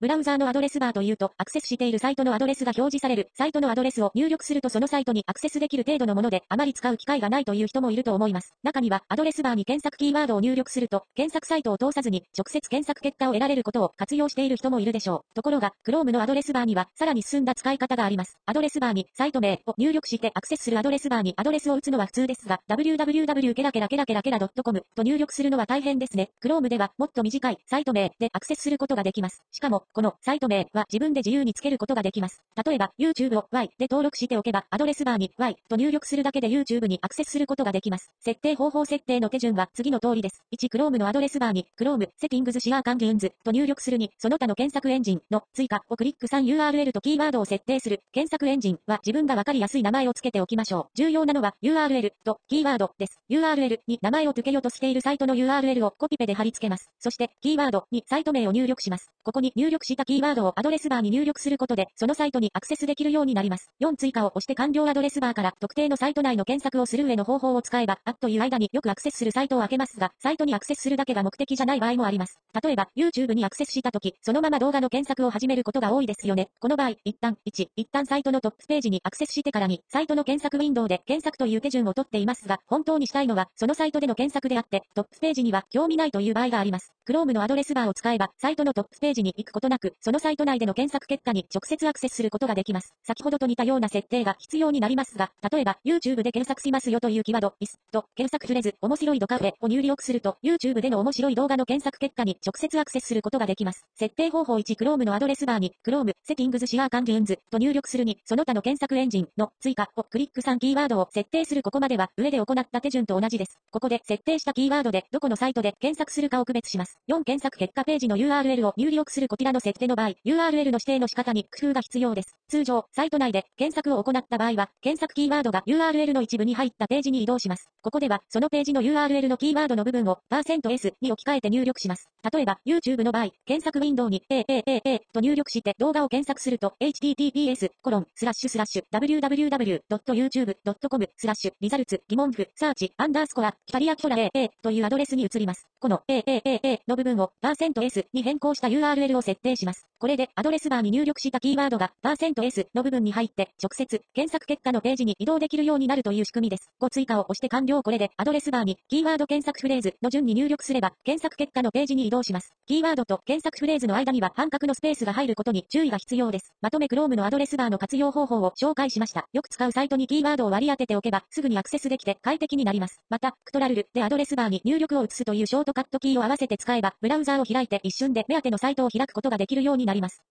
ブラウザーのアドレスバーというと、アクセスしているサイトのアドレスが表示される、サイトのアドレスを入力するとそのサイトにアクセスできる程度のもので、あまり使う機会がないという人もいると思います。中には、アドレスバーに検索キーワードを入力すると、検索サイトを通さずに、直接検索結果を得られることを活用している人もいるでしょう。ところが、Chrome のアドレスバーには、さらに進んだ使い方があります。アドレスバーに、サイト名を入力してアクセスするアドレスバーにアドレスを打つのは普通ですが、www ケラケラケラケラケラ .com と入力するのは大変ですね。Chrome ではもっと短いサイト名でアクセスすることができます。しかも、このサイト名は自分で自由につけることができます。例えば、YouTube を Y で登録しておけば、アドレスバーに Y と入力するだけで YouTube にアクセスすることができます。設定方法設定の手順は次の通りです。1、Chrome のアドレスバーに Chrome、Settings シアーカンギュンズと入力するに、その他の検索エンジンの追加をクリック 3URL とキーワードを設定する。検索エンジンは自分がわかりやすい名前をつけておきましょう。重要なのは URL とキーワードです。URL に名前を付けようとしているサイトの URL をコピペで貼り付けます。そして、キーワードにサイト名を入力します。ここに入力したキーワードをアドレスバーに入力することで、そのサイトにアクセスできるようになります。4追加を押して完了アドレスバーから特定のサイト内の検索をする上の方法を使えば、あっという間によくアクセスするサイトを開けますが、サイトにアクセスするだけが目的じゃない場合もあります。例えば、YouTube にアクセスした時、そのまま動画の検索を始めることが多いですよね。この場合、一旦、1、一旦サイトのトップページにアクセスしてからに、サイトの検索ウィンドウで検索という手順をとっていますが、本当にしたいのは、そのサイトでの検索であって、トップページには興味ないという場合があります。Chrome のアドレスバーを使えば、サイトのトップページに行くことなく、そのサイト内での検索結果に直接アクセスすることができます。先ほどと似たような設定が必要になりますが、例えば、YouTube で検索しますよというキーワード、is と検索フレーズ、面白いドカフェを入力すると、YouTube での面白い動画の検索結果に直接アクセスすることができます。設定方法1、Chrome のアドレスバーに、Chrome、Settings シアーカンギュンズと入力するに、その他の検索エンジンの追加をクリック3キーワードを設定するここまでは上で行った手順と同じです。ここで設定したキーワードでどこのサイトで検索するかを区別します。4検索結果ページの URL を入力するこちらの設定の場合、URL の指定の仕方に工夫が必要です。通常、サイト内で検索を行った場合は、検索キーワードが URL の一部に入ったページに移動します。ここでは、そのページの URL のキーワードの部分を %s に置き換えて入力します。例えば、YouTube の場合、検索ウィンドウに aaa と入力して動画を検索すると、https://www.youtube.com スラッシュリザルツ疑問符サーチアンダースコアキャリアキョラ AA というアドレスに移ります。この AAAA の部分を %s に変更した URL を設定します。これでアドレスバーに入力したキーワードが %s の部分に入って直接検索結果のページに移動できるようになるという仕組みです。5追加を押して完了これでアドレスバーにキーワード検索フレーズの順に入力すれば検索結果のページに移動します。キーワードと検索フレーズの間には半角のスペースが入ることに注意が必要です。まとめ Chrome のアドレスバーの活用方法を紹介しました。よく使うサイトにキーワードを割り当てておけばすぐにアクセスできて快適になります。また、クトラルルでアドレスバーに入力を移すというショートカットキーを合わせて使えばブラウザーを開いて一瞬で目当てのサイトを開くことことができるようになります。